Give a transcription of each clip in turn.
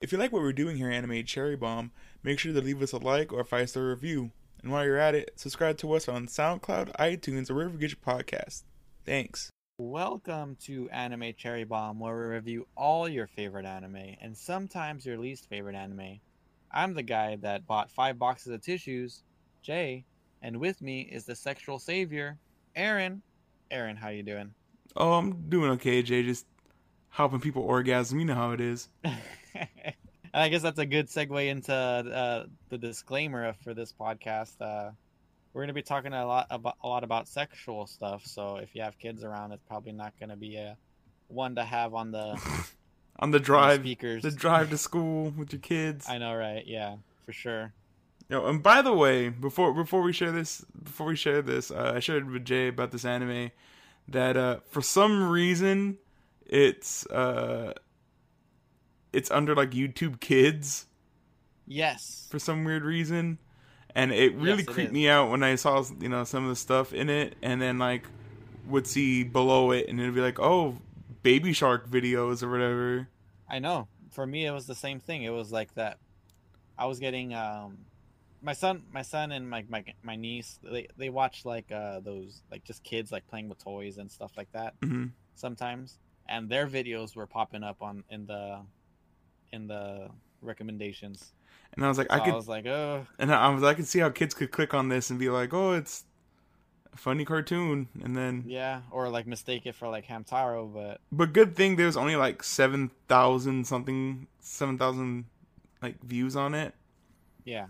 If you like what we're doing here, Anime Cherry Bomb, make sure to leave us a like or a five star review. And while you're at it, subscribe to us on SoundCloud, iTunes, or wherever you get your podcast. Thanks. Welcome to Anime Cherry Bomb, where we review all your favorite anime and sometimes your least favorite anime. I'm the guy that bought five boxes of tissues, Jay, and with me is the sexual savior, Aaron. Aaron, how you doing? Oh, I'm doing okay, Jay. Just helping people orgasm. You know how it is. and I guess that's a good segue into uh, the disclaimer for this podcast. Uh, we're going to be talking a lot about a lot about sexual stuff. So if you have kids around, it's probably not going to be a one to have on the on the drive on the speakers. The drive to school with your kids. I know, right? Yeah, for sure. Yo, and by the way, before before we share this, before we share this, uh, I shared with Jay about this anime that uh, for some reason it's uh, it's under like YouTube Kids. Yes. For some weird reason, and it really Yes, it creeped is. me out when I saw you know some of the stuff in it, and then like would see below it, and it'd be like, oh, Baby Shark videos or whatever. I know. For me, it was the same thing. It was like that. I was getting um, my son, my son, and my my my niece. They they watch like uh those like just kids like playing with toys and stuff like that hmm sometimes, and their videos were popping up on in the in the recommendations. And I was like, So I could was like, oh, And I was I could see how kids could click on this and be like, "Oh, it's a funny cartoon," and then yeah, or like mistake it for like Hamtaro, but but good thing there's only like seven thousand something, seven thousand like views on it. yeah,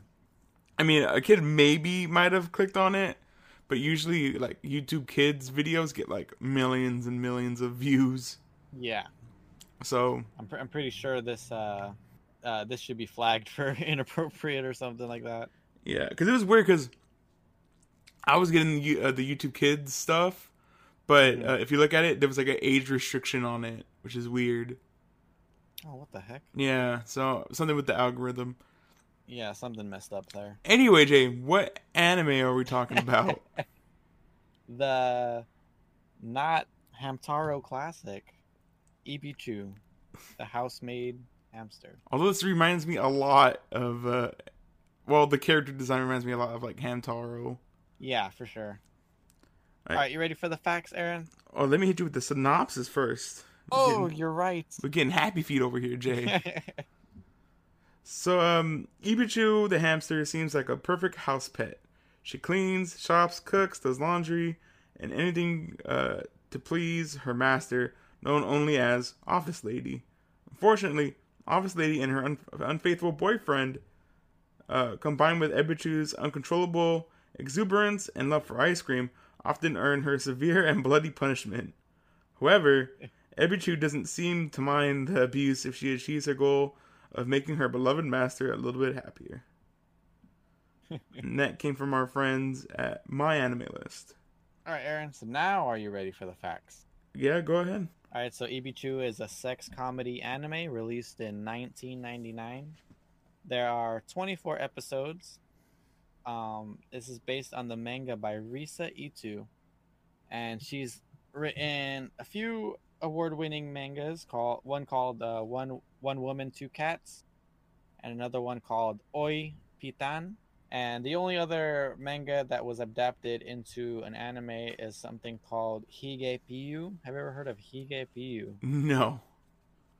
I mean, a kid maybe might have clicked on it, but usually like YouTube Kids videos get like millions and millions of views. yeah. So I'm pr- I'm pretty sure this uh uh this should be flagged for inappropriate or something like that. yeah, because it was weird because I was getting the, uh, the YouTube Kids stuff, but Mhm. uh, if you look at it, there was like an age restriction on it, which is weird. Oh, what the heck? Yeah, so something with the algorithm. Yeah, something messed up there. Anyway, Jay, what anime are we talking about? The not Hamtaro classic, Ebichu, the housemaid hamster. Although this reminds me a lot of, uh, well, the character design reminds me a lot of like Hamtaro. Yeah, for sure. Alright. All right, you ready for the facts, Aaron? Oh, let me hit you with the synopsis first. We're Oh, getting, you're right. we're getting happy feet over here, Jay. so, um, Ebichu the hamster seems like a perfect house pet. She cleans, shops, cooks, does laundry, and anything uh, to please her master, known only as Office Lady. Unfortunately, Office Lady and her un- unfaithful boyfriend, uh, combined with Ebichu's uncontrollable exuberance and love for ice cream, often earn her severe and bloody punishment. However, Ebichu doesn't seem to mind the abuse if she achieves her goal of making her beloved master a little bit happier. and that came from our friends at My Anime List. All right, Aaron. So now, are you ready for the facts? Yeah, go ahead. All right, so Ebichu is a sex comedy anime released in 1999. There are 24 episodes. Um, this is based on the manga by Risa Ito, and she's written a few award-winning mangas. Called one called uh, One One Woman Two Cats, and another one called Oi Pitan. And the only other manga that was adapted into an anime is something called Hige Piyu. Have you ever heard of Hige Piyu? No.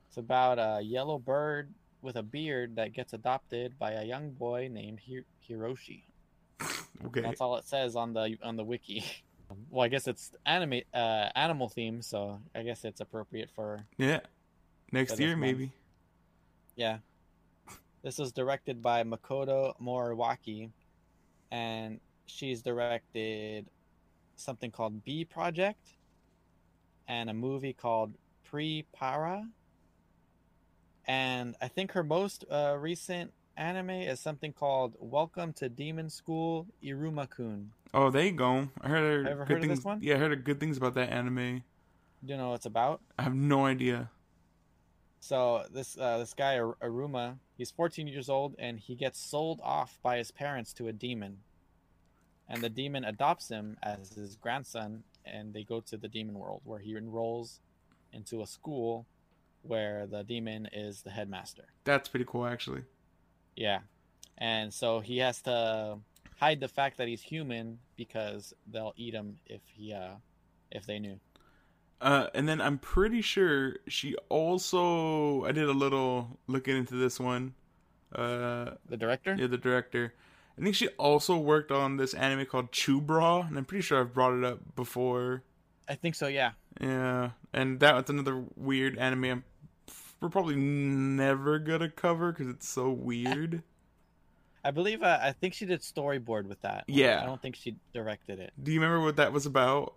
It's about a yellow bird with a beard that gets adopted by a young boy named Hi- Hiroshi. Okay. That's all it says on the on the wiki. Well, I guess it's anime uh, animal theme, so I guess it's appropriate for Yeah. Next For year, month. maybe. yeah. This was directed by Makoto Moriwaki, and she's directed something called B Project, and a movie called PriPara. And I think her most uh, recent anime is something called Welcome to Demon School Iruma-kun. Oh, there you go. I heard Ever good heard of things. this one? Yeah, I heard good things about that anime. Do you know what it's about? I have no idea. So this uh, this guy Ar- Aruma, he's 14 years old and he gets sold off by his parents to a demon, and the demon adopts him as his grandson, and they go to the demon world where he enrolls into a school where the demon is the headmaster. That's pretty cool, actually. Yeah. And so he has to hide the fact that he's human because they'll eat him if he uh if they knew. Uh, and then I'm pretty sure she also. I did a little looking into this one. Uh, The director? yeah, the director. I think she also worked on this anime called Chu-Bra, and I'm pretty sure I've brought it up before. I think so, yeah. Yeah, and that was another weird anime. I'm, we're probably never gonna cover because it's so weird. I believe uh, I think she did storyboard with that. Yeah. I don't think she directed it. Do you remember what that was about?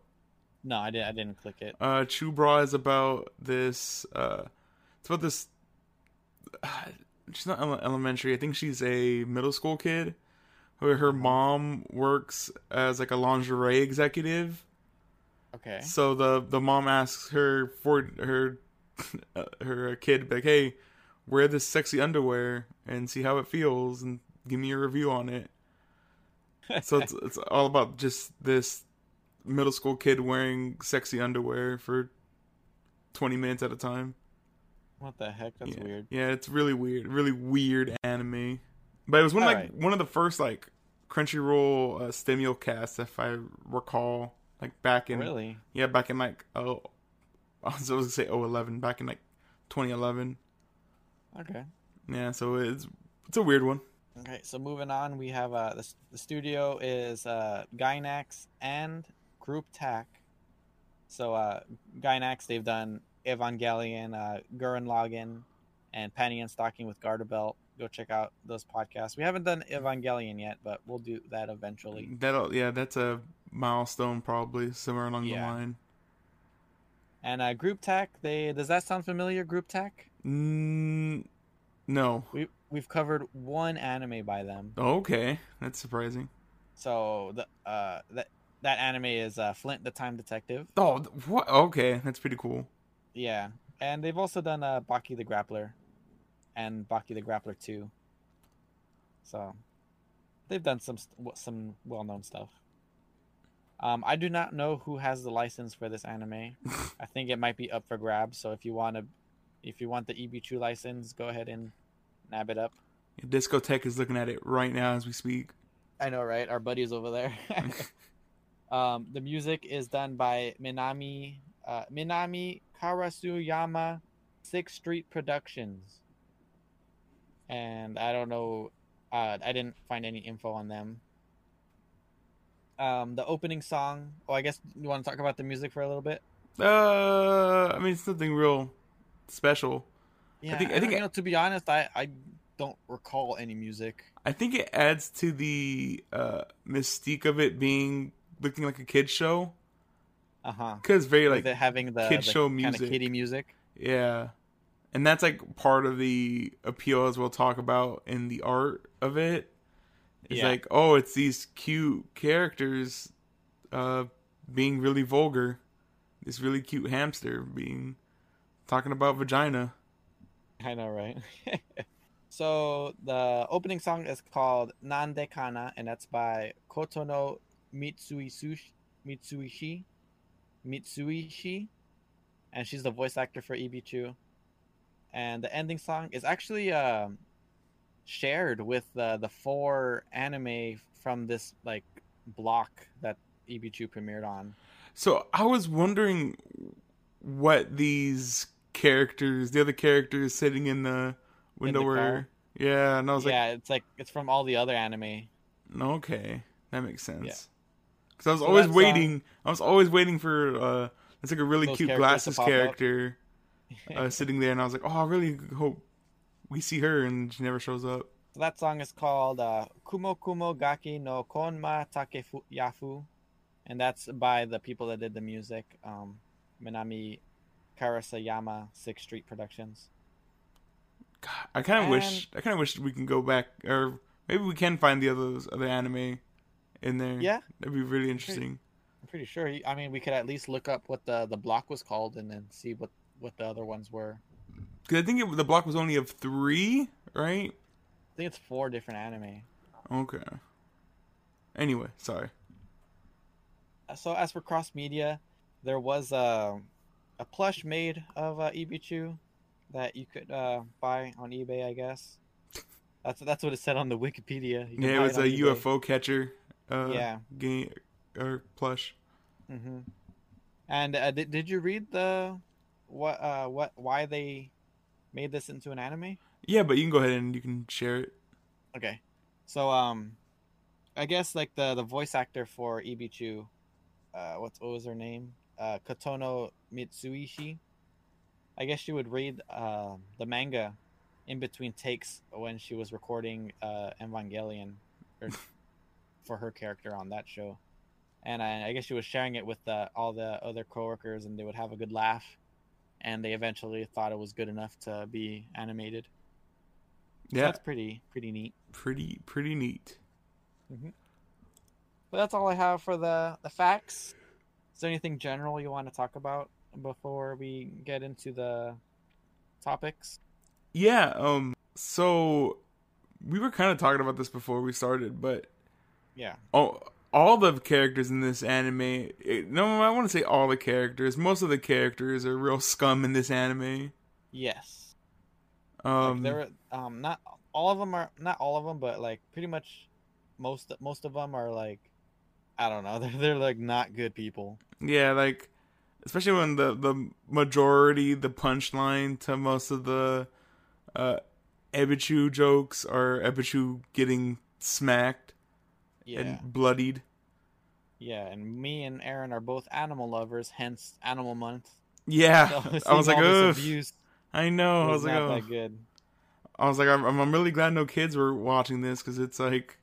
No, I didn't I didn't click it. Uh, Chu-Bra is about this. Uh, it's about this. she's not ele- elementary. I think she's a middle school kid. Where her mom works as like a lingerie executive. Okay. So the the mom asks her for her uh, her kid like, hey, wear this sexy underwear and see how it feels and give me a review on it. So it's it's all about just this middle school kid wearing sexy underwear for twenty minutes at a time. What the heck? That's yeah. weird. Yeah, it's really weird, really weird anime. But it was one of, like Alright. one of the first like Crunchyroll uh, simulcasts, if I recall, like back in Really? yeah, back in like oh, I was gonna say 011, back in like 2011. Okay. Yeah, so it's it's a weird one. Okay, so moving on, we have uh, the, the studio is uh, Gainax and Group Tac. So uh, Gainax, they've done Evangelion, uh, Gurren Lagann, and Panty and Stocking with Garter Belt. Go check out those podcasts. We haven't done Evangelion yet, but we'll do that eventually. That'll yeah, that's a milestone probably somewhere along Yeah. the line. And uh, Group Tac, they does that sound familiar? Group Tac? Mm, no. We we've covered one anime by them. Okay, that's surprising. So the uh that that anime is uh, Flint the Time Detective. Oh, what? Okay, that's pretty cool. Yeah, and they've also done uh, Baki the Grappler, and Baki the Grappler Two. So, they've done some st- some well known stuff. Um, I do not know who has the license for this anime. I think it might be up for grabs. So if you want to, if you want the Ebichu license, go ahead and nab it up. Discotek is looking at it right now as we speak. I know, right? Our buddies over there. um, the music is done by Minami uh, Minami Karasuyama, Six Street Productions, and I don't know. Uh, I didn't find any info on them. Um, the opening song. Oh, I guess you want to talk about the music for a little bit. Uh, I mean, it's nothing real special. Yeah, think- I I think you know, to be honest, I I don't recall any music. I think it adds to the uh, mystique of it being looking like a kid show. Uh huh. Cause very Like having the, kid the show kind music. of kiddie music. yeah, and that's like part of the appeal as we'll talk about in the art of it. It's Yeah. like oh, it's these cute characters, uh, being really vulgar. This really cute hamster being talking about vagina. I know, right? so the opening song is called Nande Kana, and that's by Kotono Mitsuishi. Mitsuishi, Mitsuishi, and she's the voice actor for Ebichu. And the ending song is actually um, shared with the the four anime from this like block that Ebichu premiered on. So I was wondering what these characters, the other characters sitting in the window the were. Yeah, and I was yeah, it's like it's from all the other anime. okay, that makes sense. Because I was So always song- waiting. I was always waiting for. uh It's like a really Those cute glasses character uh, sitting there, and I was like, oh, I really hope we see her, and she never shows up. So that song is called uh, Kumo Kumo Gaki no Konma Takefu Yafu, and that's by the people that did the music, um, Minami Karasuyama, Six Street Productions. God, I kind of wish. I kind of wish we can go back, or maybe we can find the others other anime in there. Yeah, that'd be really interesting. I'm pretty sure. He, I mean, we could at least look up what the the block was called and then see what what the other ones were. Because I think it, the block was only of three, right? I think it's four different anime. Okay. Anyway, sorry. So as for cross media, there was a a plush made of uh, Ebichu. that you could uh, buy on eBay. I guess that's that's what it said on the Wikipedia. Yeah, it was a eBay. UFO catcher. Uh, Yeah. game or plush. hmm And uh, did did you read the what uh what why they made this into an anime? Yeah, but you can go ahead and you can share it. Okay, so um, I guess like the the voice actor for Ebichu, uh, what's what was her name? Uh, Kotono Mitsuishi. I guess she would read uh, the manga in between takes when she was recording uh, Evangelion or, for her character on that show, and I, I guess she was sharing it with uh, all the other coworkers, and they would have a good laugh, and they eventually thought it was good enough to be animated. So Yeah, that's pretty pretty neat. pretty pretty neat. But that's all I have for the the facts. Is there anything general you want to talk about before we get into the topics? Yeah. Um. So we were kind of talking about this before we started, but Yeah. all all the characters in this anime. It, no, I want to say all the characters. Most of the characters are real scum in this anime. Yes. Um. like there um not all of them are not all of them, but like pretty much most most of them are like I don't know. They're they're like not good people. Yeah, like especially when the the majority, the punchline to most of the uh Ebichu jokes are Ebichu getting smacked Yeah. and bloodied. Yeah, and me and Aaron are both animal lovers, hence Animal Month. Yeah, So I was like, oh, abuse I know. I was like, oh. that good. I was like, I'm, I'm really glad no kids were watching this because it's like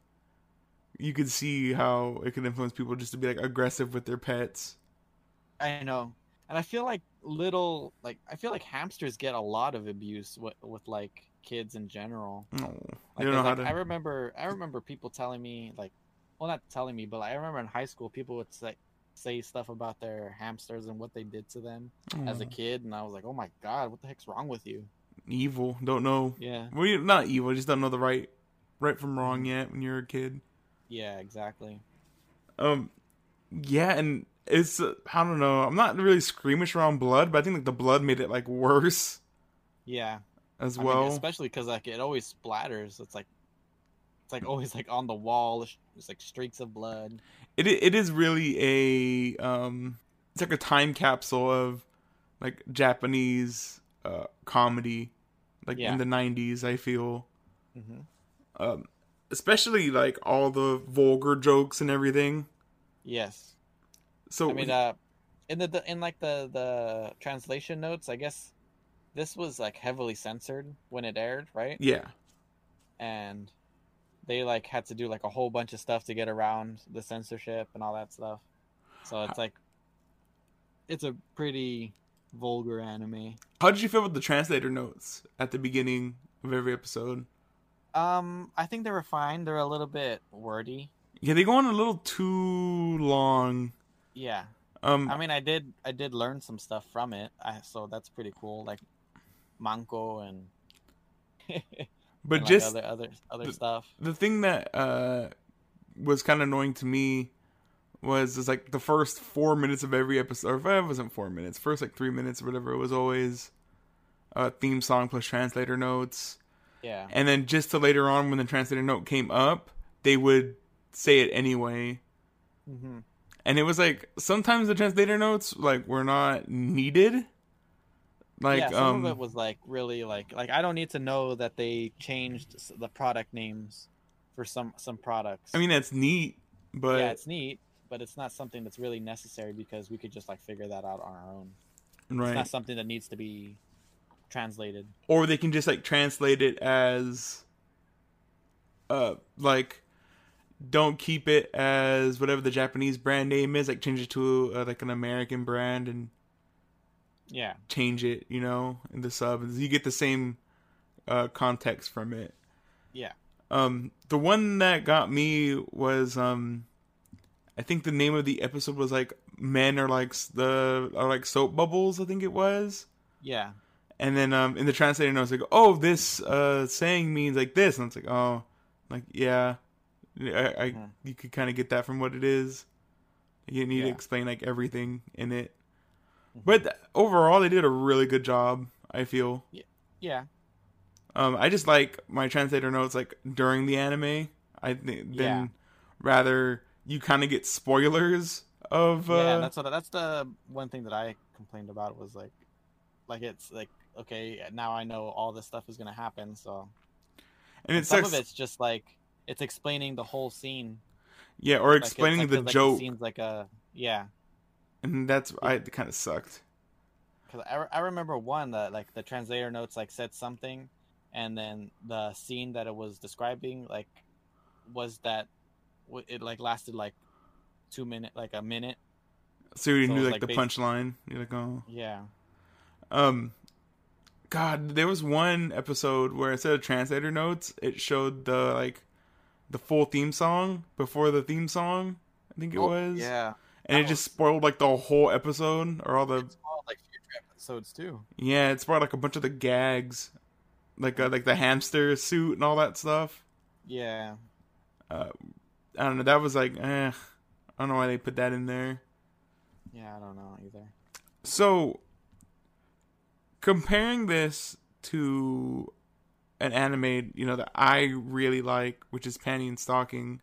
you could see how it could influence people just to be like aggressive with their pets. I know, and I feel like little like I feel like hamsters get a lot of abuse with with like kids in general. Oh, Like, you don't know 'cause, how like, to. I remember I remember people telling me like, well, not telling me, but like, I remember in high school people would say say stuff about their hamsters and what they did to them as a kid, and I was like, oh my god, what the heck's wrong with you? evil. Don't know. Yeah, Well, you not evil. Just don't know the right, right from wrong yet when you're a kid. yeah, exactly. Um, yeah, and it's uh, I don't know. I'm not really squeamish around blood, but I think like the blood made it like worse Yeah, as I mean, well. especially because like it always splatters. It's like it's like always like on the wall. It's like streaks of blood. it it is really a um, it's like a time capsule of like Japanese uh comedy, like Yeah. in the '90s. I feel, hmm um, especially like all the vulgar jokes and everything. Yes. So I mean, uh, in the- the in like the the translation notes, I guess this was like heavily censored when it aired, right? yeah, And they like had to do like a whole bunch of stuff to get around the censorship and all that stuff. So it's like it's a pretty vulgar anime. how did you feel with the translator notes at the beginning of every episode? Um, I think they were fine. They're a little bit wordy. Yeah, they go on a little too long. Yeah. Um, I mean, I did I did learn some stuff from it. I, so that's pretty cool. Like manko and but and, like, just other other other the- stuff. the thing that uh was kind of annoying to me was is like the first four minutes of every episode or it wasn't four minutes first like three minutes or whatever it was always a theme song plus translator notes Yeah. and then just to later on when the translator note came up they would say it anyway hmm and it was like sometimes the translator notes like were not needed like yeah, some um of it was like really like like I don't need to know that they changed the product names for some some products. i mean that's neat but yeah, it's neat, but it's not something that's really necessary because we could just like figure that out on our own. It's right not something that needs to be translated. or they can just like translate it as uh like don't keep it as whatever the japanese brand name is like change it to uh, like an american brand and Yeah. change it you know in the sub you get the same uh context from it Yeah. um the one that got me was um i think the name of the episode was like men are like the are like soap bubbles i think it was Yeah. and then um, in the translator notes, like, oh, this uh, saying means like this, and it's like, oh, like yeah, I, I Hmm. you could kind of get that from what it is. You need to explain like everything in it. But th- overall, they did a really good job. I feel. Yeah. Um, I just like my translator notes like during the anime. I think Yeah. then rather you kind of get spoilers of uh, yeah, that's what that's the one thing that I complained about was like, like it's like okay, now I know all this stuff is gonna happen. So and some sucks. of it's just like it's explaining the whole scene, yeah, or like, explaining like the like joke, scene's like a yeah. And that's I it kind of sucked. Because I, I remember one that like the translator notes like said something, and then the scene that it was describing like was that it like lasted like two minute like a minute. So you So knew like, like, the punchline. You're like, oh, Yeah. um, God, there was one episode where instead of translator notes, it showed the like the full theme song before the theme song. I think it Oh, was. Yeah. And it just spoiled like the whole episode or all the all like future episodes too. yeah it spoiled like a bunch of the gags like uh, like the hamster suit and all that stuff Yeah. uh, i don't know that was like eh, i don't know why they put that in there Yeah, I don't know either. so comparing this to an anime you know that i really like which is panty and stocking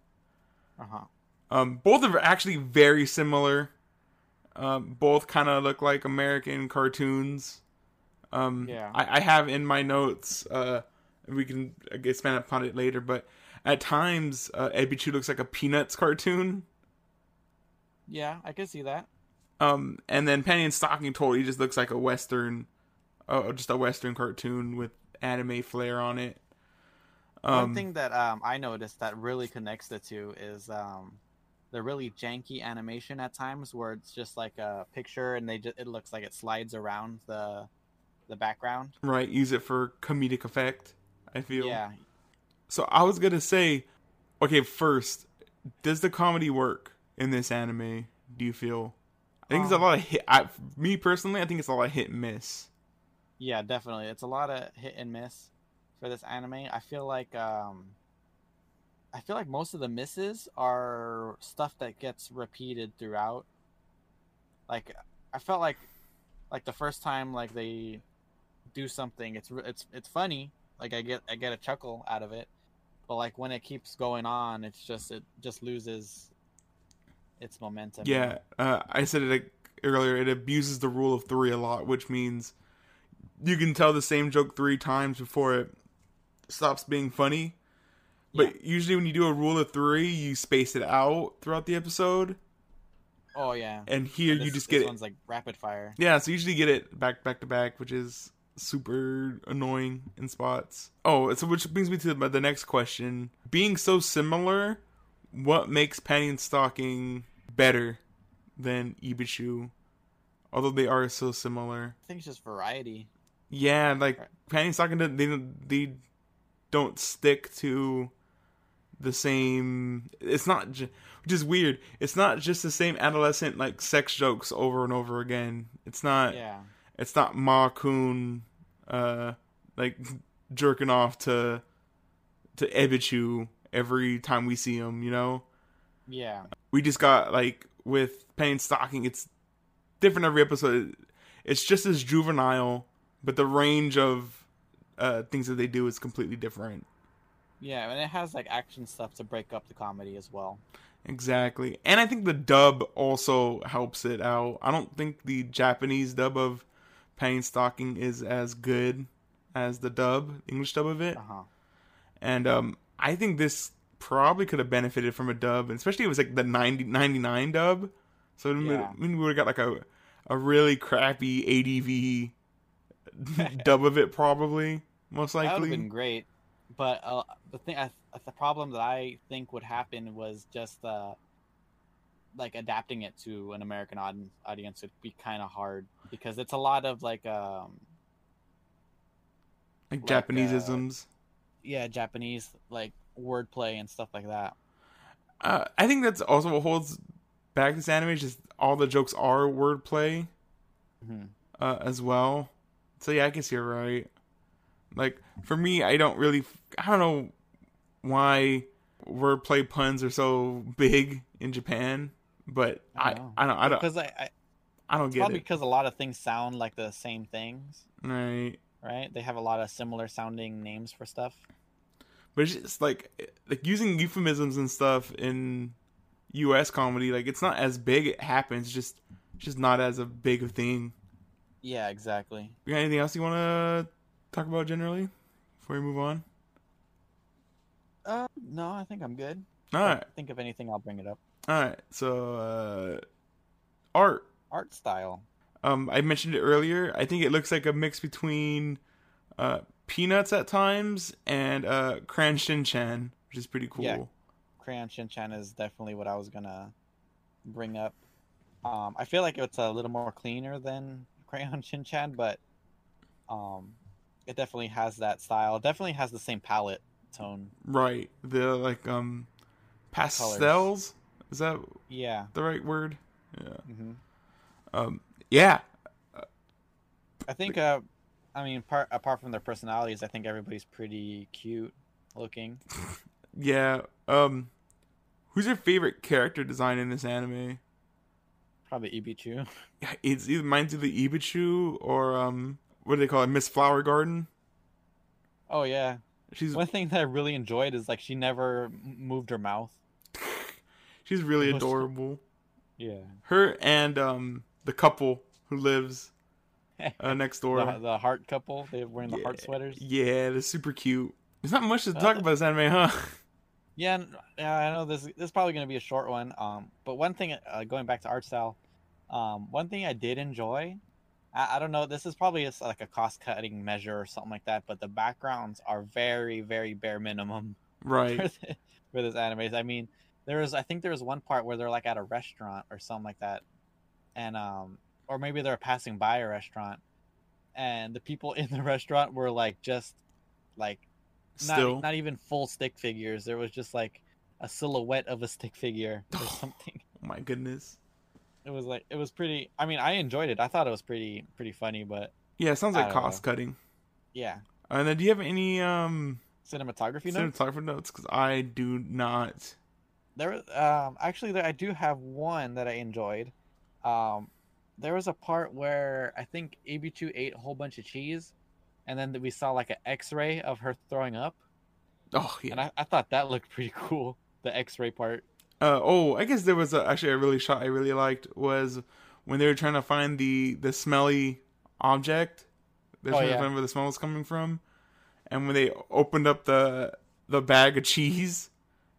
Uh huh. Um, both are actually very similar. Um, both kind of look like American cartoons. Um, Yeah. I, I have in my notes. Uh, we can expand upon it later, but at times, uh, Ebichu looks like a Peanuts cartoon. Yeah, I could see that. Um, and then Panty and Stocking totally just looks like a Western, uh, just a Western cartoon with anime flair on it. Um, One thing that um, I noticed that really connects the two is um, the really janky animation at times, where it's just like a picture and they just it looks like it slides around the the background. right, use it for comedic effect. I feel. Yeah, So I was gonna say, okay, first, does the comedy work in this anime? Do you feel? I think it's a Um, lot of hit. I, me personally, I think it's a lot of hit and miss. yeah, definitely. It's a lot of hit and miss for this anime. I feel like um, I feel like most of the misses are stuff that gets repeated throughout. Like I felt like like the first time like they do something, it's it's it's funny. Like I get I get a chuckle out of it, but like when it keeps going on, it's just it just loses its momentum. Yeah, uh, I said it earlier. It abuses the rule of three a lot, which means you can tell the same joke three times before it stops being funny. But usually, when you do a rule of three, you space it out throughout the episode, Oh yeah. and here This- you just get it. one's like rapid fire. Yeah, so you usually get it back back to back, which is super annoying in spots. Oh, so which brings me to the, the next question: being so similar, what makes Panty and Stocking better than Ebichu? Although they are so similar. I think it's just variety. Yeah, like. Panty and Stocking, they they don't stick to the same. It's not, which is weird. It's not just the same adolescent like sex jokes over and over again. It's not. Yeah. It's not Ma Kun, uh, like jerking off to to Ebichu every time we see him. You know, Yeah. we just got like with pain Stocking. It's different every episode. It's just as juvenile, but the range of uh, things that they do is completely different. Yeah, and it has like action stuff to break up the comedy as well. Exactly. And I think the dub also helps it out. I don't think the Japanese dub of and Stocking is as good as the dub, English dub of it. Uh huh. And um I think this probably could have benefited from a dub, especially if it was like the 90, 99 dub. So we Yeah. we would have got like a a really crappy ADV dub of it probably, most likely. That would have been great, but uh, the thing, I, the problem that I think would happen was just uh, like adapting it to an American aud- audience would be kind of hard because it's a lot of like um like like, Japanese uh, yeah Japanese like wordplay and stuff like that. Uh, I think that's also what holds back this anime. is Just all the jokes are wordplay hmm uh, as well. So yeah, I guess you're right. Like for me, I don't really, I don't know why wordplay puns are so big in Japan, but I I. I don't, I don't, Because I, I I don't get probably it. because a lot of things sound like the same things. Right. right? They have a lot of similar sounding names for stuff. But it's just like like using euphemisms and stuff in U.S. comedy. Like it's not as big. It happens. Just just not as a big a thing. Yeah, exactly. You got anything else you want to talk about generally before we move on? Uh, no, I think I'm good. All right, Think of anything, I'll bring it up. all right. So uh, art. Art style. Um, I mentioned it earlier. I think it looks like a mix between uh, Peanuts at times and uh, Crayon Shin-chan, which is pretty cool. Yeah. Crayon Shin-chan is definitely what I was gonna bring up. Um, I feel like it's a little more cleaner than Crayon Shin-chan, but um, it definitely has that style. It definitely has the same palette tone. Right. The like um pastels. Is that Yeah. the right word? Yeah. hmm Um. Yeah. I think. Uh, I mean, part apart from their personalities, I think everybody's pretty cute looking. Yeah. Um. Who's your favorite character design in this anime? Probably Ebichu. Yeah, It's either mine's either Ebichu or um. What do they call it? Miss Flower Garden. Oh yeah. She's One thing that I really enjoyed is like she never moved her mouth. she's really adorable. Yeah. Her and um the couple who lives uh, next door. The, the heart couple, they're wearing the heart sweaters. Yeah, they're super cute. There's not much to Uh, talk about this anime, huh? Yeah, yeah, I know this. This is probably going to be a short one. Um, but one thing, uh, going back to art style, um, one thing I did enjoy. I, I don't know. This is probably just like a cost cutting measure or something like that. But the backgrounds are very, very bare minimum Right. for, the, for this anime. I mean, there was I think there was one part where they're like at a restaurant or something like that, and um, or maybe they're passing by a restaurant, and the people in the restaurant were like just like Still. not, not even full stick figures. There was just like a silhouette of a stick figure or something. Oh my goodness. It was like it was pretty. I mean, I enjoyed it. I thought it was pretty pretty funny. But Yeah, it sounds like don't know. cost cutting. yeah, And then, do you have any um cinematography notes. cinematographer notes? Because I do not. There, was- um, actually, there, I do have one that I enjoyed. Um, there was a part where I think Ebichu ate a whole bunch of cheese, and then we saw like an X-ray of her throwing up, Oh yeah. and I, I thought that looked pretty cool. The X-ray part. Uh, oh, I guess there was a, actually a really shot I really liked was when they were trying to find the the smelly object. They're Oh, trying yeah. to find where the smell was coming from, and when they opened up the the bag of cheese,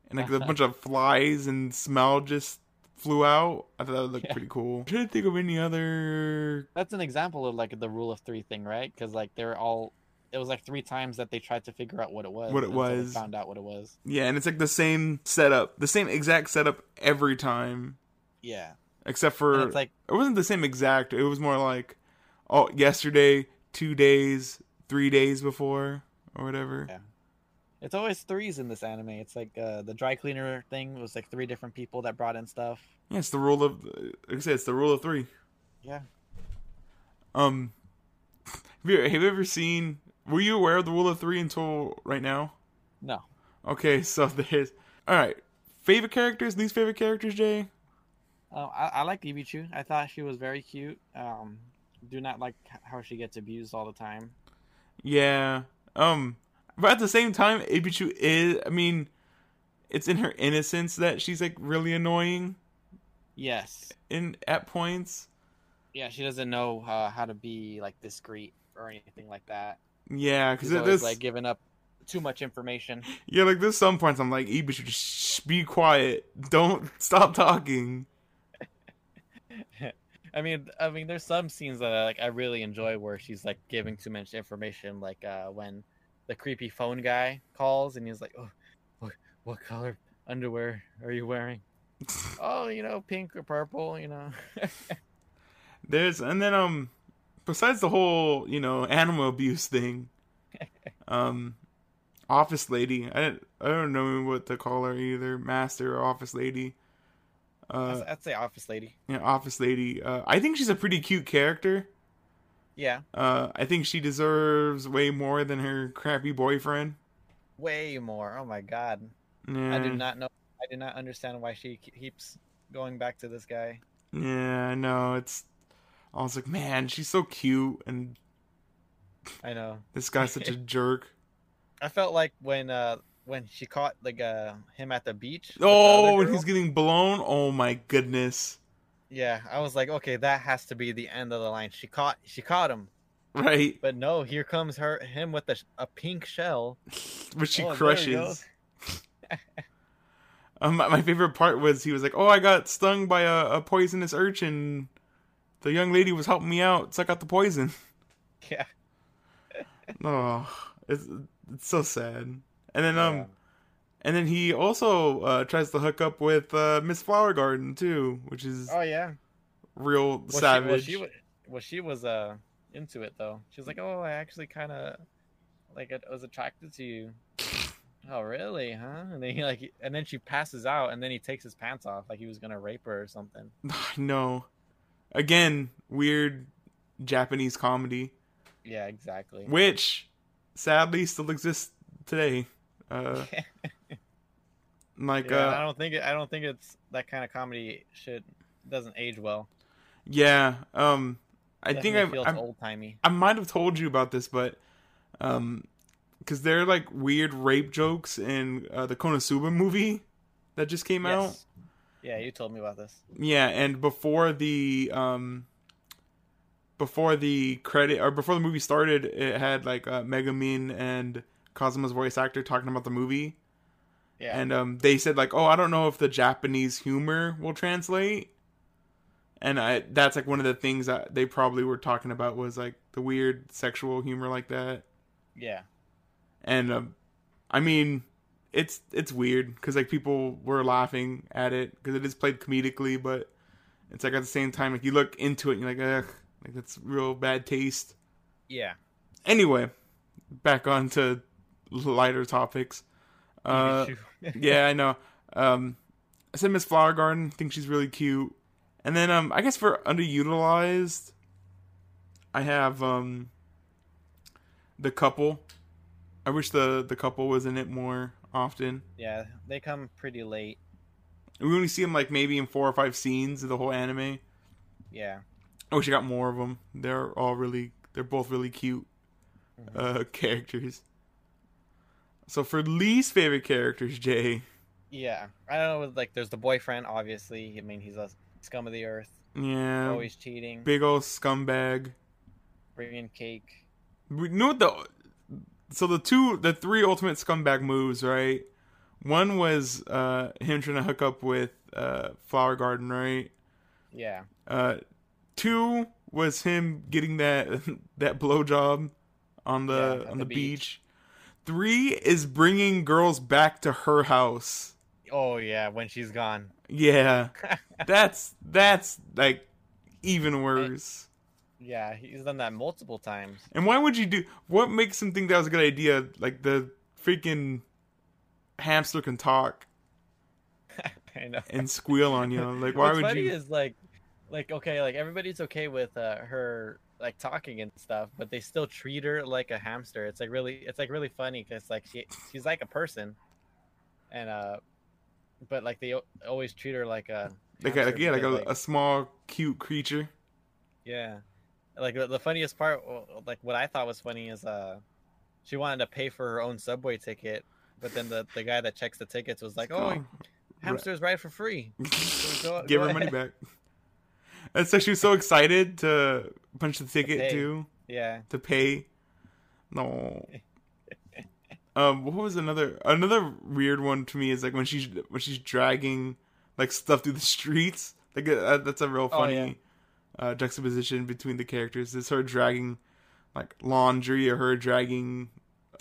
and like a bunch of flies and smell just flew out. I thought that looked Yeah. pretty cool. Trying to think of any other. That's an example of like the rule of three thing, right? Because like they're all. It was like three times that they tried to figure out what it was. What it was. found out what it was. Yeah, and it's like the same setup, the same exact setup every time, Yeah, except and for it's like it wasn't the same exact. It was more like, oh, yesterday, two days, three days before, or whatever. Yeah. it's always threes in this anime. It's like uh, the dry cleaner thing was like three different people that brought in stuff. Yeah, it's the rule of, like I said, it's the rule of three. Yeah. Um, have you, have you ever seen? Were you aware of the rule of three until right now? No. Okay, so there's all right. Favorite characters, least favorite characters, Jay. Uh, I, I like Ebichu. I thought she was very cute. Um, do not like how she gets abused all the time. Yeah. Um, but at the same time, Ebichu is. I mean, it's in her innocence that she's like really annoying Yes. in at points. Yeah, she doesn't know uh, how to be like discreet or anything like that. Yeah, because it's like giving up too much information. yeah, like there's some points I'm like Ebichu, just shh, be quiet, don't stop talking. I mean, I mean, there's some scenes that I, like I really enjoy where she's like giving too much information, like uh, when the creepy phone guy calls and he's like, "Oh, what, what color underwear are you wearing?" oh, you know, pink or purple, you know. There's and then um besides the whole, you know, animal abuse thing, um office lady. I don't I don't know what to call her either, master or office lady. Uh I'd, say office lady. yeah, office lady. Uh I think she's a pretty cute character. Yeah, Uh I think she deserves way more than her crappy boyfriend. way more. Oh my god, Yeah. I did not know. I did not understand why she keeps going back to this guy. Yeah, I know. It's I was like, man, she's so cute and I know. This guy's such a jerk. I felt like when uh when she caught like uh him at the beach. Oh, when he's getting blown. Oh my goodness. yeah, I was like, okay, that has to be the end of the line. She caught she caught him, Right. but no, here comes her him with a, a pink shell. Which she Oh, there we go. crushes. um, my my favorite part was he was like, "Oh, I got stung by a, a poisonous urchin. The young lady was helping me out, suck out the poison." Yeah. Oh, it's it's so sad. And then um, Yeah. and then he also uh, tries to hook up with uh, Miss Flower Garden too, which is Oh yeah. real Well, savage. She, well, she, well, she was uh into it though. She was like, "Oh, I actually kind of like I was attracted to you." oh, really? Huh? And then he like, and then she passes out, and then he takes his pants off, like he was gonna rape her or something. no, again, weird Japanese comedy, Yeah, exactly. which sadly still exists today. Uh, like yeah, I uh, don't think it, I don't think it's that kind of comedy should doesn't age well. yeah, um, I think Definitely I've, feels I've old timey. I might have told you about this, but um, because they're like weird rape jokes in uh, the Konosuba movie that just came out. Yes. Yeah, you told me about this. Yeah, and before the um before the credit or before the movie started, it had like uh, Megumin and Kazuma's voice actor talking about the movie, Yeah. and um they said like, "Oh, I don't know if the Japanese humor will translate." And I that's like one of the things that they probably were talking about was like the weird sexual humor like that. yeah. And um I mean, it's it's weird because like people were laughing at it because it is played comedically, but it's like at the same time, like you look into it, and you're like, ugh, like that's real bad taste. Yeah. Anyway, back on to lighter topics. Uh, yeah, I know. Um, I said Miss Flower Garden. Think she's really cute. And then um, I guess for underutilized, I have um, the couple. I wish the the couple was in it more often. yeah, they come pretty late. We only see them like maybe in four or five scenes of the whole anime. Yeah. I wish I got more of them. They're all really, they're both really cute uh, characters. So for least favorite characters, Jay, Yeah, I don't know. Like, there's the boyfriend. Obviously, I mean, he's a scum of the earth, yeah, always cheating, big old scumbag. bringing cake. We know what the so the two, the three ultimate scumbag moves, right? One was uh him trying to hook up with uh Flower Garden, right? Yeah, Uh, two was him getting that that blowjob on the Yeah, on the the, beach. beach. Three is bringing girls back to her house. Oh yeah, when she's gone. Yeah, that's that's like even worse. Yeah, he's done that multiple times. And why would you do? What makes him think that was a good idea? Like the freaking hamster can talk I know. and squeal on you. Like why What's would funny you? is like, like okay, like everybody's okay with uh, her like talking and stuff, but they still treat her like a hamster. It's like really, it's like really funny because like she she's like a person, and uh, but like they always treat her like a Like, a, like yeah, like a, a small cute creature. Yeah, like the the funniest part, like what I thought was funny is uh, she wanted to pay for her own subway ticket, but then the the guy that checks the tickets was like, "Oh, hamsters ride for free." go- give go her money back. And so she was so excited to punch the ticket pay. too Yeah, to pay. No. um, what was another another weird one to me is like when she's when she's dragging like stuff through the streets. Like uh, that's a real Oh, funny yeah. Uh, juxtaposition between the characters. is her dragging like laundry or her dragging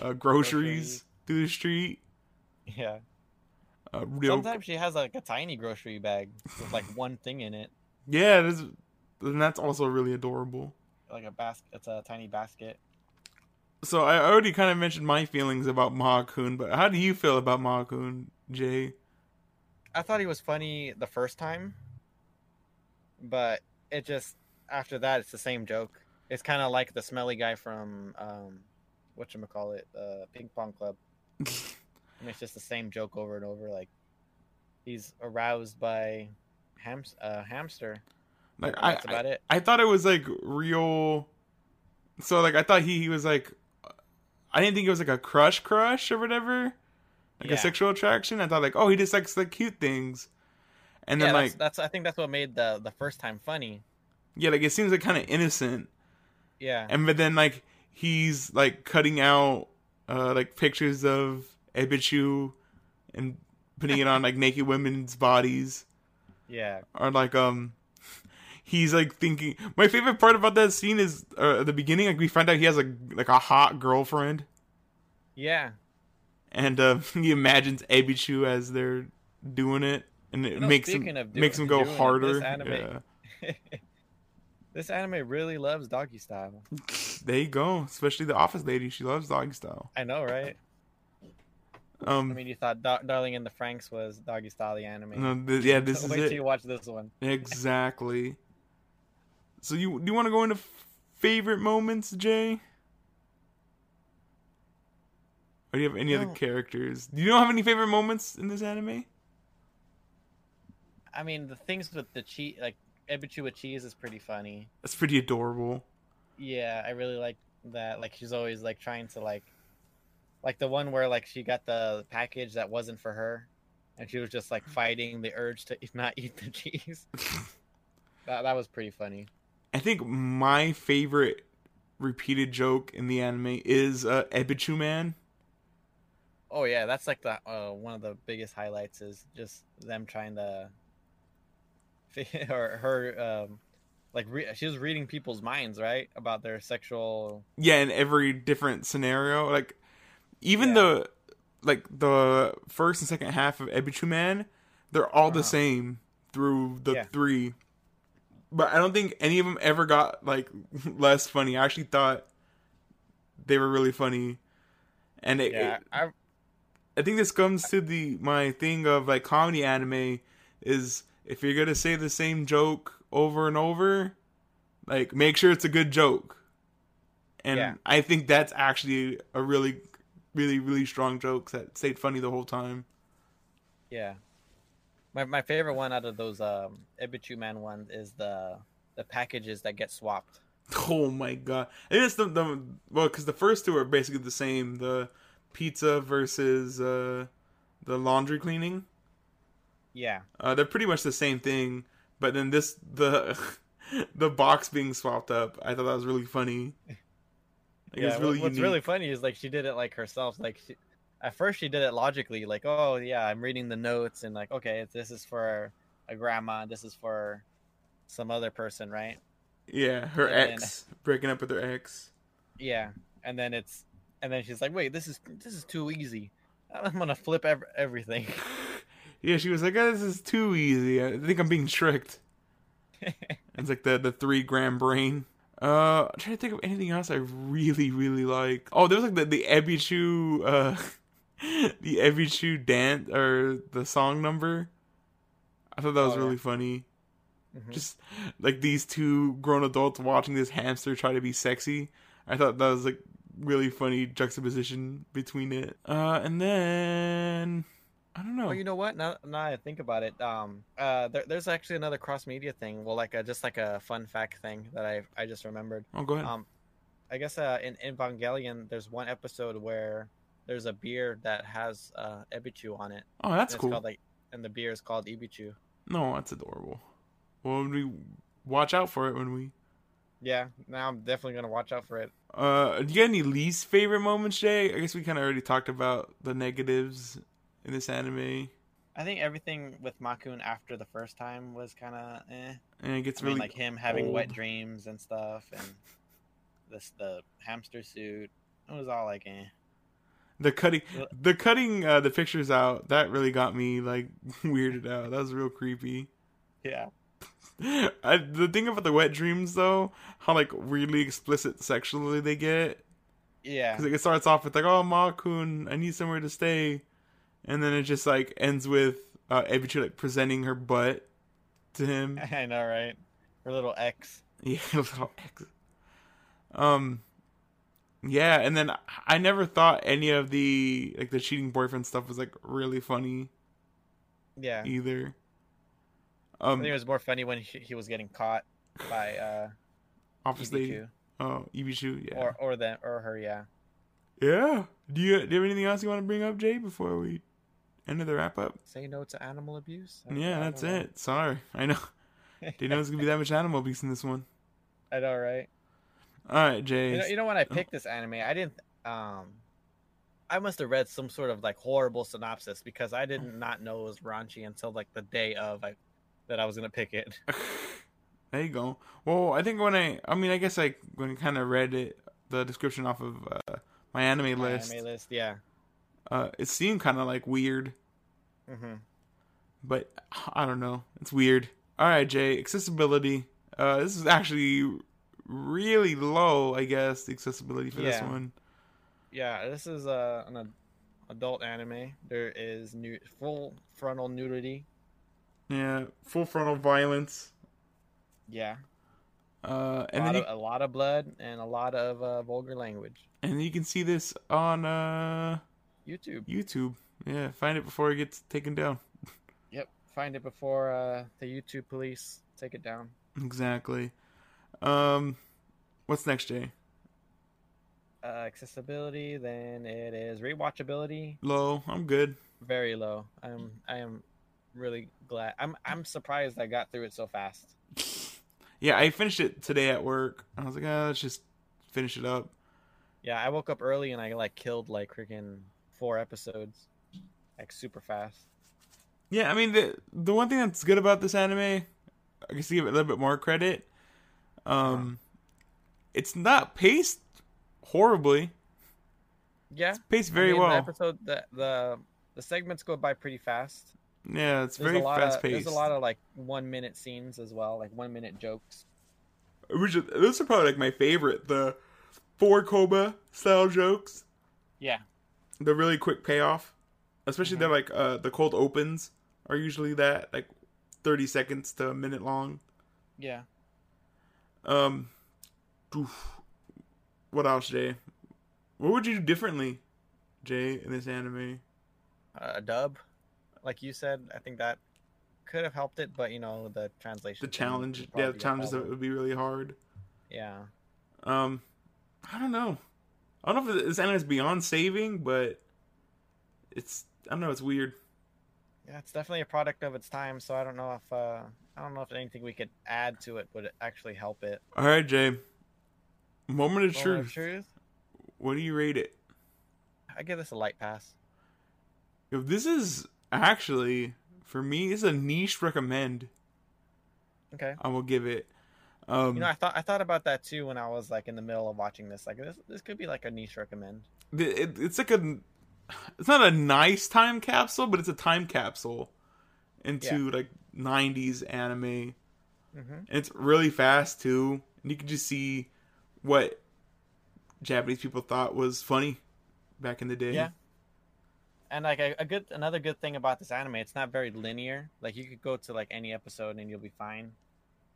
uh, groceries, through the street. yeah. Uh, real, Sometimes she has like a tiny grocery bag with like one thing in it, yeah, it is, and that's also really adorable. like a basket. It's a tiny basket. So I already kind of mentioned my feelings about Mahakun, but how do you feel about Mahakun, Jay? I thought he was funny the first time, but it just after that it's the same joke. It's kind of like the smelly guy from um, what you call it, uh, Ping Pong Club. And it's just the same joke over and over. Like he's aroused by hams- uh, hamster. Like I, that's about it. I thought it was like real so like I thought he, he was like I didn't think it was like a crush crush or whatever. Like Yeah. a sexual attraction. I thought like, oh he just likes the cute things. And then yeah, like that's, that's I think that's what made the the first time funny. yeah, like it seems like kinda innocent. Yeah. And but then like he's like cutting out uh like pictures of Ebichu and putting it on like naked women's bodies. Yeah. or like um he's like thinking my favorite part about that scene is uh, at the beginning like we find out he has a like a hot girlfriend Yeah. and uh, he imagines Ebichu as they're doing it and it makes him do- makes him go harder this anime- yeah. this anime really loves doggy style. there you go especially the office lady she loves doggy style I know, right? um I mean, you thought Da- Darling in the Franxx was doggy style the anime. no, th- yeah this is Wait till you watch this one. exactly so you do you want to go into favorite moments Jay or do you have any other No. characters? Do you don't have any favorite moments in this anime? I mean, the things with the cheese, like Ebichu with cheese, is pretty funny. That's pretty adorable. Yeah, I really like that. Like she's always like trying to like, like the one where like she got the package that wasn't for her, and she was just like fighting the urge to not eat the cheese. that that was pretty funny. I think my favorite repeated joke in the anime is uh, Ebichu Man. Oh yeah, that's like the uh, one of the biggest highlights is just them trying to, or her um, like re- she was reading people's minds right about their sexual. Yeah, in every different scenario, like even Yeah. the like the first and second half of Ebichu Man, they're all the Uh-huh. same through the Yeah. three. But I don't think any of them ever got like less funny. I actually thought they were really funny, and it, Yeah, it- I I think this comes to the my thing of like comedy anime is if you're gonna say the same joke over and over, like make sure it's a good joke. And Yeah. I think that's actually a really, really, really strong joke that stayed funny the whole time. Yeah. My my favorite one out of those um Man ones is the the packages that get swapped. Oh my god! And it's the, the well because the first two are basically the same. The pizza versus uh, the laundry cleaning. Yeah. Uh, they're pretty much the same thing, but then this the the box being swapped up. I thought that was really funny. Like, yeah. really what's unique. really funny is like she did it like herself. Like she, at first she did it logically, like oh yeah, I'm reading the notes and like okay, this is for a grandma, this is for some other person, right? yeah, her and then- ex breaking up with her ex. Yeah. And then it's and then she's like, wait, this is this is too easy. I'm gonna flip ev- everything. Yeah, she was like, oh, "This is too easy. I think I'm being tricked." It's like the the three gram brain. Uh, I'm trying to think of anything else I really really like. Oh, there was like the the Ebichu uh the Ebichu dance or the song number. I thought that was Oh, yeah. really funny. Mhm. Just like these two grown adults watching this hamster try to be sexy. I thought that was like really funny juxtaposition between it. Uh, and then I don't know. Well, you know what? Now, now I think about it, um, uh, there, there's actually another cross media thing. Well, like a, just like a fun fact thing that I I just remembered. oh, go ahead. Um, I guess uh, in Evangelion, there's one episode where there's a beer that has uh, Ebichu on it. oh, that's cool. Called, like, and the beer is called Ibichu. No, that's adorable. Well, we watch out for it when we. Yeah, now I'm definitely gonna watch out for it. Uh, do you got any least favorite moments, Jay? I guess we kind of already talked about the negatives in this anime, I think everything with Makun after the first time was kind of eh. and it gets I mean, like him having wet dreams and stuff, and this the hamster suit. It was all like eh. the cutting, the cutting uh, the pictures out. That really got me like weirded out. That was real creepy. Yeah. I, the thing about the wet dreams, though, how like really explicit sexually they get. Yeah. Because it starts off with like, "Oh, Ma-kun, I need somewhere to stay," and then it just like ends with uh, Ebichu like presenting her butt to him. I know, right? Her little X. yeah, little X. Um, yeah, and then I never thought any of the like the cheating boyfriend stuff was like really funny Yeah. either. I Um, think it was more funny when he, he was getting caught by uh office lady. Ebichu. Oh, Ebichu, yeah. or or them or her. Yeah. yeah. Do you, do you have anything else you want to bring up, Jay, before we end of the wrap up? Say no to animal abuse. I- Yeah, that's know. it. Sorry. I know. Didn't know it was going to be that much animal abuse in this one. I know, right? All right, Jay. You know, you know when I Oh. picked this anime, I didn't. Um, I must have read some sort of like horrible synopsis because I did not know it was raunchy until like the day of I, that I was gonna pick it. there you go. Well, I think when I, I mean, I guess I when kind of read it, the description off of uh, my anime My list, Anime list, yeah. Uh, it seemed kind of like weird, hmm but I don't know. It's weird. All right, Jay. Accessibility. Uh, this is actually really low, I guess. The accessibility for this one. Yeah, this is uh, an adult anime. There is nu- full frontal nudity. Yeah, full frontal violence. Yeah, Uh, a and lot, then of, you, a lot of blood and a lot of uh, vulgar language. and you can see this on uh YouTube. YouTube. Yeah, find it before it gets taken down. Yep, find it before uh, the YouTube police take it down. Exactly. Um, what's next, Jay? Uh, accessibility, then it is rewatchability. Low. I'm good. very low. I'm I am really glad. I'm I'm surprised I got through it so fast. Yeah, I finished it today at work. I was like, ah, let's just finish it up. Yeah, I woke up early and I like killed like freaking four episodes, like super fast. Yeah, I mean the the one thing that's good about this anime, I guess to give it a little bit more credit, um, it's not paced horribly. Yeah, It's paced I very mean, well. The episode the the the segments go by pretty fast. yeah, it's There's very fast of paced. there's a lot of like one minute scenes as well, like one minute jokes. Which is, those are probably like my favorite. The four koma style jokes, Yeah, the really quick payoff, especially Mhm. they're like uh the cold opens are usually that like thirty seconds to a minute long. yeah. Um, oof. what else, Jay? What would you do differently, Jay, in this anime? Uh, a dub, like you said, I think that could have helped it, but you know the translation. The challenge, yeah, the challenges would be really hard. Yeah. Um, I don't know. I don't know if this is beyond saving, but it's I don't know. It's weird. Yeah, it's definitely a product of its time. So I don't know if uh, I don't know if anything we could add to it would actually help it. All right, Jay. Moment of Moment truth. of truth. What do you rate it? I give this a light pass. If this is actually for me, it's a niche recommend. Okay. I will give it. Um, You know, I thought I thought about that too when I was like in the middle of watching this. Like this, this could be like a niche recommend. it, it's like a, it's not a nice time capsule, but it's a time capsule into like '90s anime. Mm-hmm. and it's really fast too. And you can just see what Japanese people thought was funny back in the day. Yeah. And like a, a good another good thing about this anime, it's not very linear. Like you could go to like any episode and you'll be fine.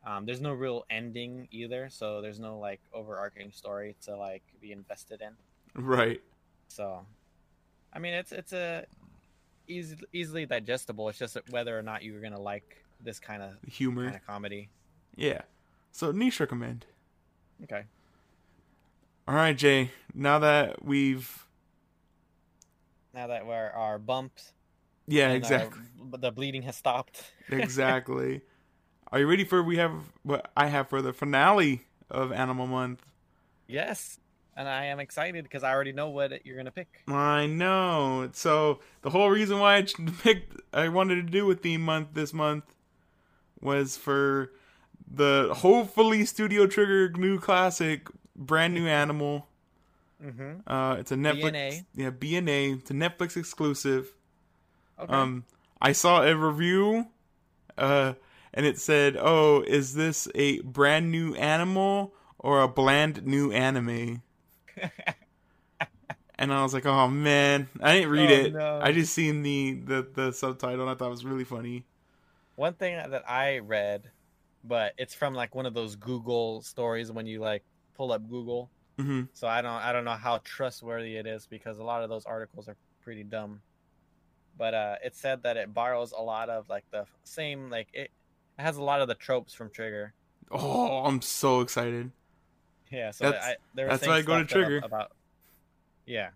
Um, there's no real ending either, so there's no like overarching story to like be invested in. Right. So, I mean, it's it's a easy, easily digestible. It's just whether or not you're gonna like this kind of Humor. kind of comedy. Yeah. So niche recommend. Okay. All right, Jay. Now that we've Now that we're our bumps, yeah, and our- exactly, the bleeding has stopped. exactly. Are you ready for we have what I have for the finale of Animal Month? yes, and I am excited because I already know what you're gonna pick. I know. So the whole reason why I picked, I wanted to do a theme month this month, was for the hopefully Studio Trigger new classic, brand new animal. Mm-hmm. Uh, it's a Netflix, BNA. yeah, BNA. It's a Netflix exclusive. Okay. Um, I saw a review, uh, and it said, "Oh, is this a brand new animal or a bland new anime?" And I was like, "Oh man, I didn't read Oh, it. no. I just seen the, the the subtitle, and I thought it was really funny." One thing that I read, but it's from like one of those Google stories when you like pull up Google. hmm So I don't I don't know how trustworthy it is because a lot of those articles are pretty dumb. But uh, it said that it borrows a lot of like the same like it, it has a lot of the tropes from Trigger. Oh, I'm so excited. Yeah, so That's- I, they were that's why I go to Trigger. about. Yeah,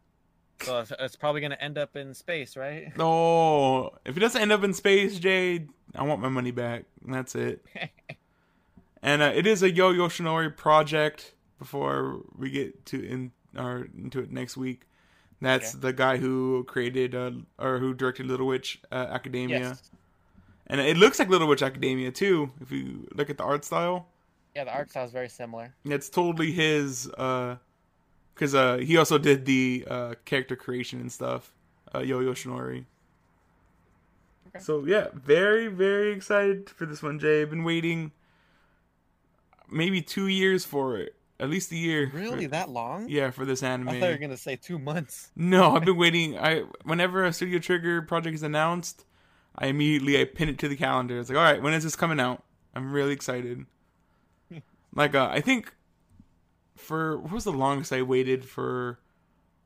so it's, probably gonna end up in space, right? No, if it doesn't end up in space, Jade, I want my money back. That's it. and uh, it is a Yoh Yoshinari project. Before we get to in or into it next week, that's Okay. the guy who created uh, or who directed Little Witch uh, Academia, Yes. And it looks like Little Witch Academia too. If you look at the art style, Yeah, the art style is very similar. it's totally his. Because uh, he also did the uh, character creation and stuff. Uh, Yoh Yoshinari. Okay. So yeah, very very excited for this one, Jay. I've been waiting maybe two years for it, at least a year. Really, For, that long? yeah, for this anime. I thought you were gonna say two months. No, I've been waiting. I whenever a Studio Trigger project is announced, I immediately I pin it to the calendar. It's like, all right, when is this coming out? I'm really excited. like, uh, I think for what was the longest I waited for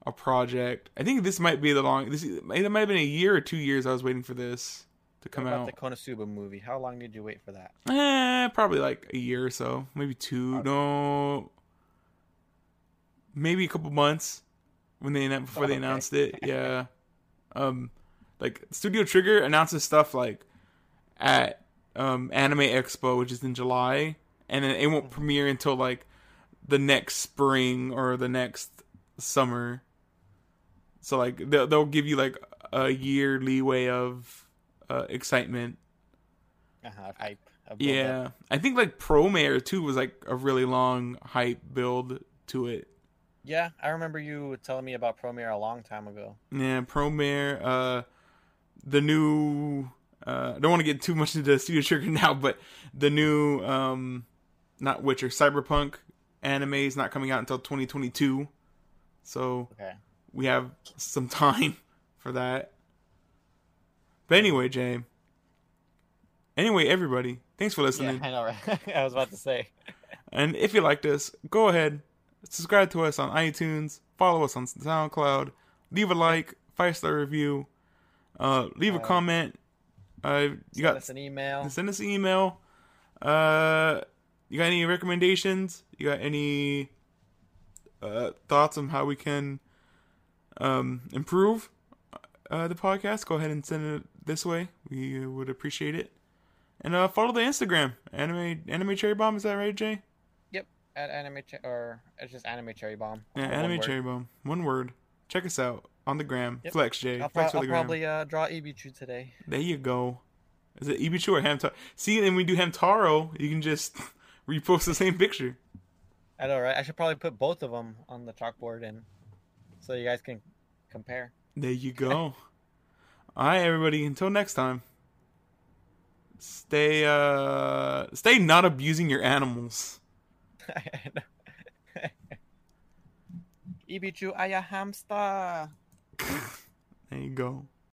a project? I think this might be the long. This it might have been a year or two years. I was waiting for this to come what about out. the Konosuba movie? How long did you wait for that? Eh, probably like a year or so, maybe two. Okay. No, maybe a couple months when they before they Okay. announced it. Yeah, um, like Studio Trigger announces stuff like at um Anime Expo, which is in July, and then it won't Mm-hmm. premiere until like the next spring or the next summer. So like they'll they'll give you like a year leeway of uh, excitement. Uh-huh, hype. Yeah, I think like Promare too was like a really long hype build to it. Yeah, I remember you telling me about Promare a long time ago. Yeah, Promare, uh, the new. Uh, I don't want to get too much into Studio Trigger now, but the new, um, not Witcher, Cyberpunk anime is not coming out until 2022. So Okay. we have some time for that. But anyway, Jay. Anyway, everybody, thanks for listening. Yeah, listening. I know, right? I was about to say. And if you liked us, go ahead, subscribe to us on iTunes, follow us on SoundCloud, leave a like, five star review, uh, leave a Uh, comment. Uh, you Send got us an email. send us an email. Uh, you got any recommendations? You got any uh, thoughts on how we can um, improve uh, the podcast? Go ahead and send it this way. We would appreciate it. And uh, follow the Instagram, anime anime cherry bomb. Is that right, Jay? Yep, at anime or it's just anime cherry bomb. Yeah, anime cherry bomb. One word. Check us out on the gram. Yep. Flex J. I'll, Flex pro- I'll gram. probably uh, draw Ebichu today. There you go. Is it Ebichu or Hamtaro? See, then we do Hamtaro. You can just repost the same picture. I know, right? I should probably put both of them on the chalkboard and so you guys can compare. There you go. All right, everybody. Until next time. Stay uh stay not abusing your animals. Ebichu, I a hamster. There you go.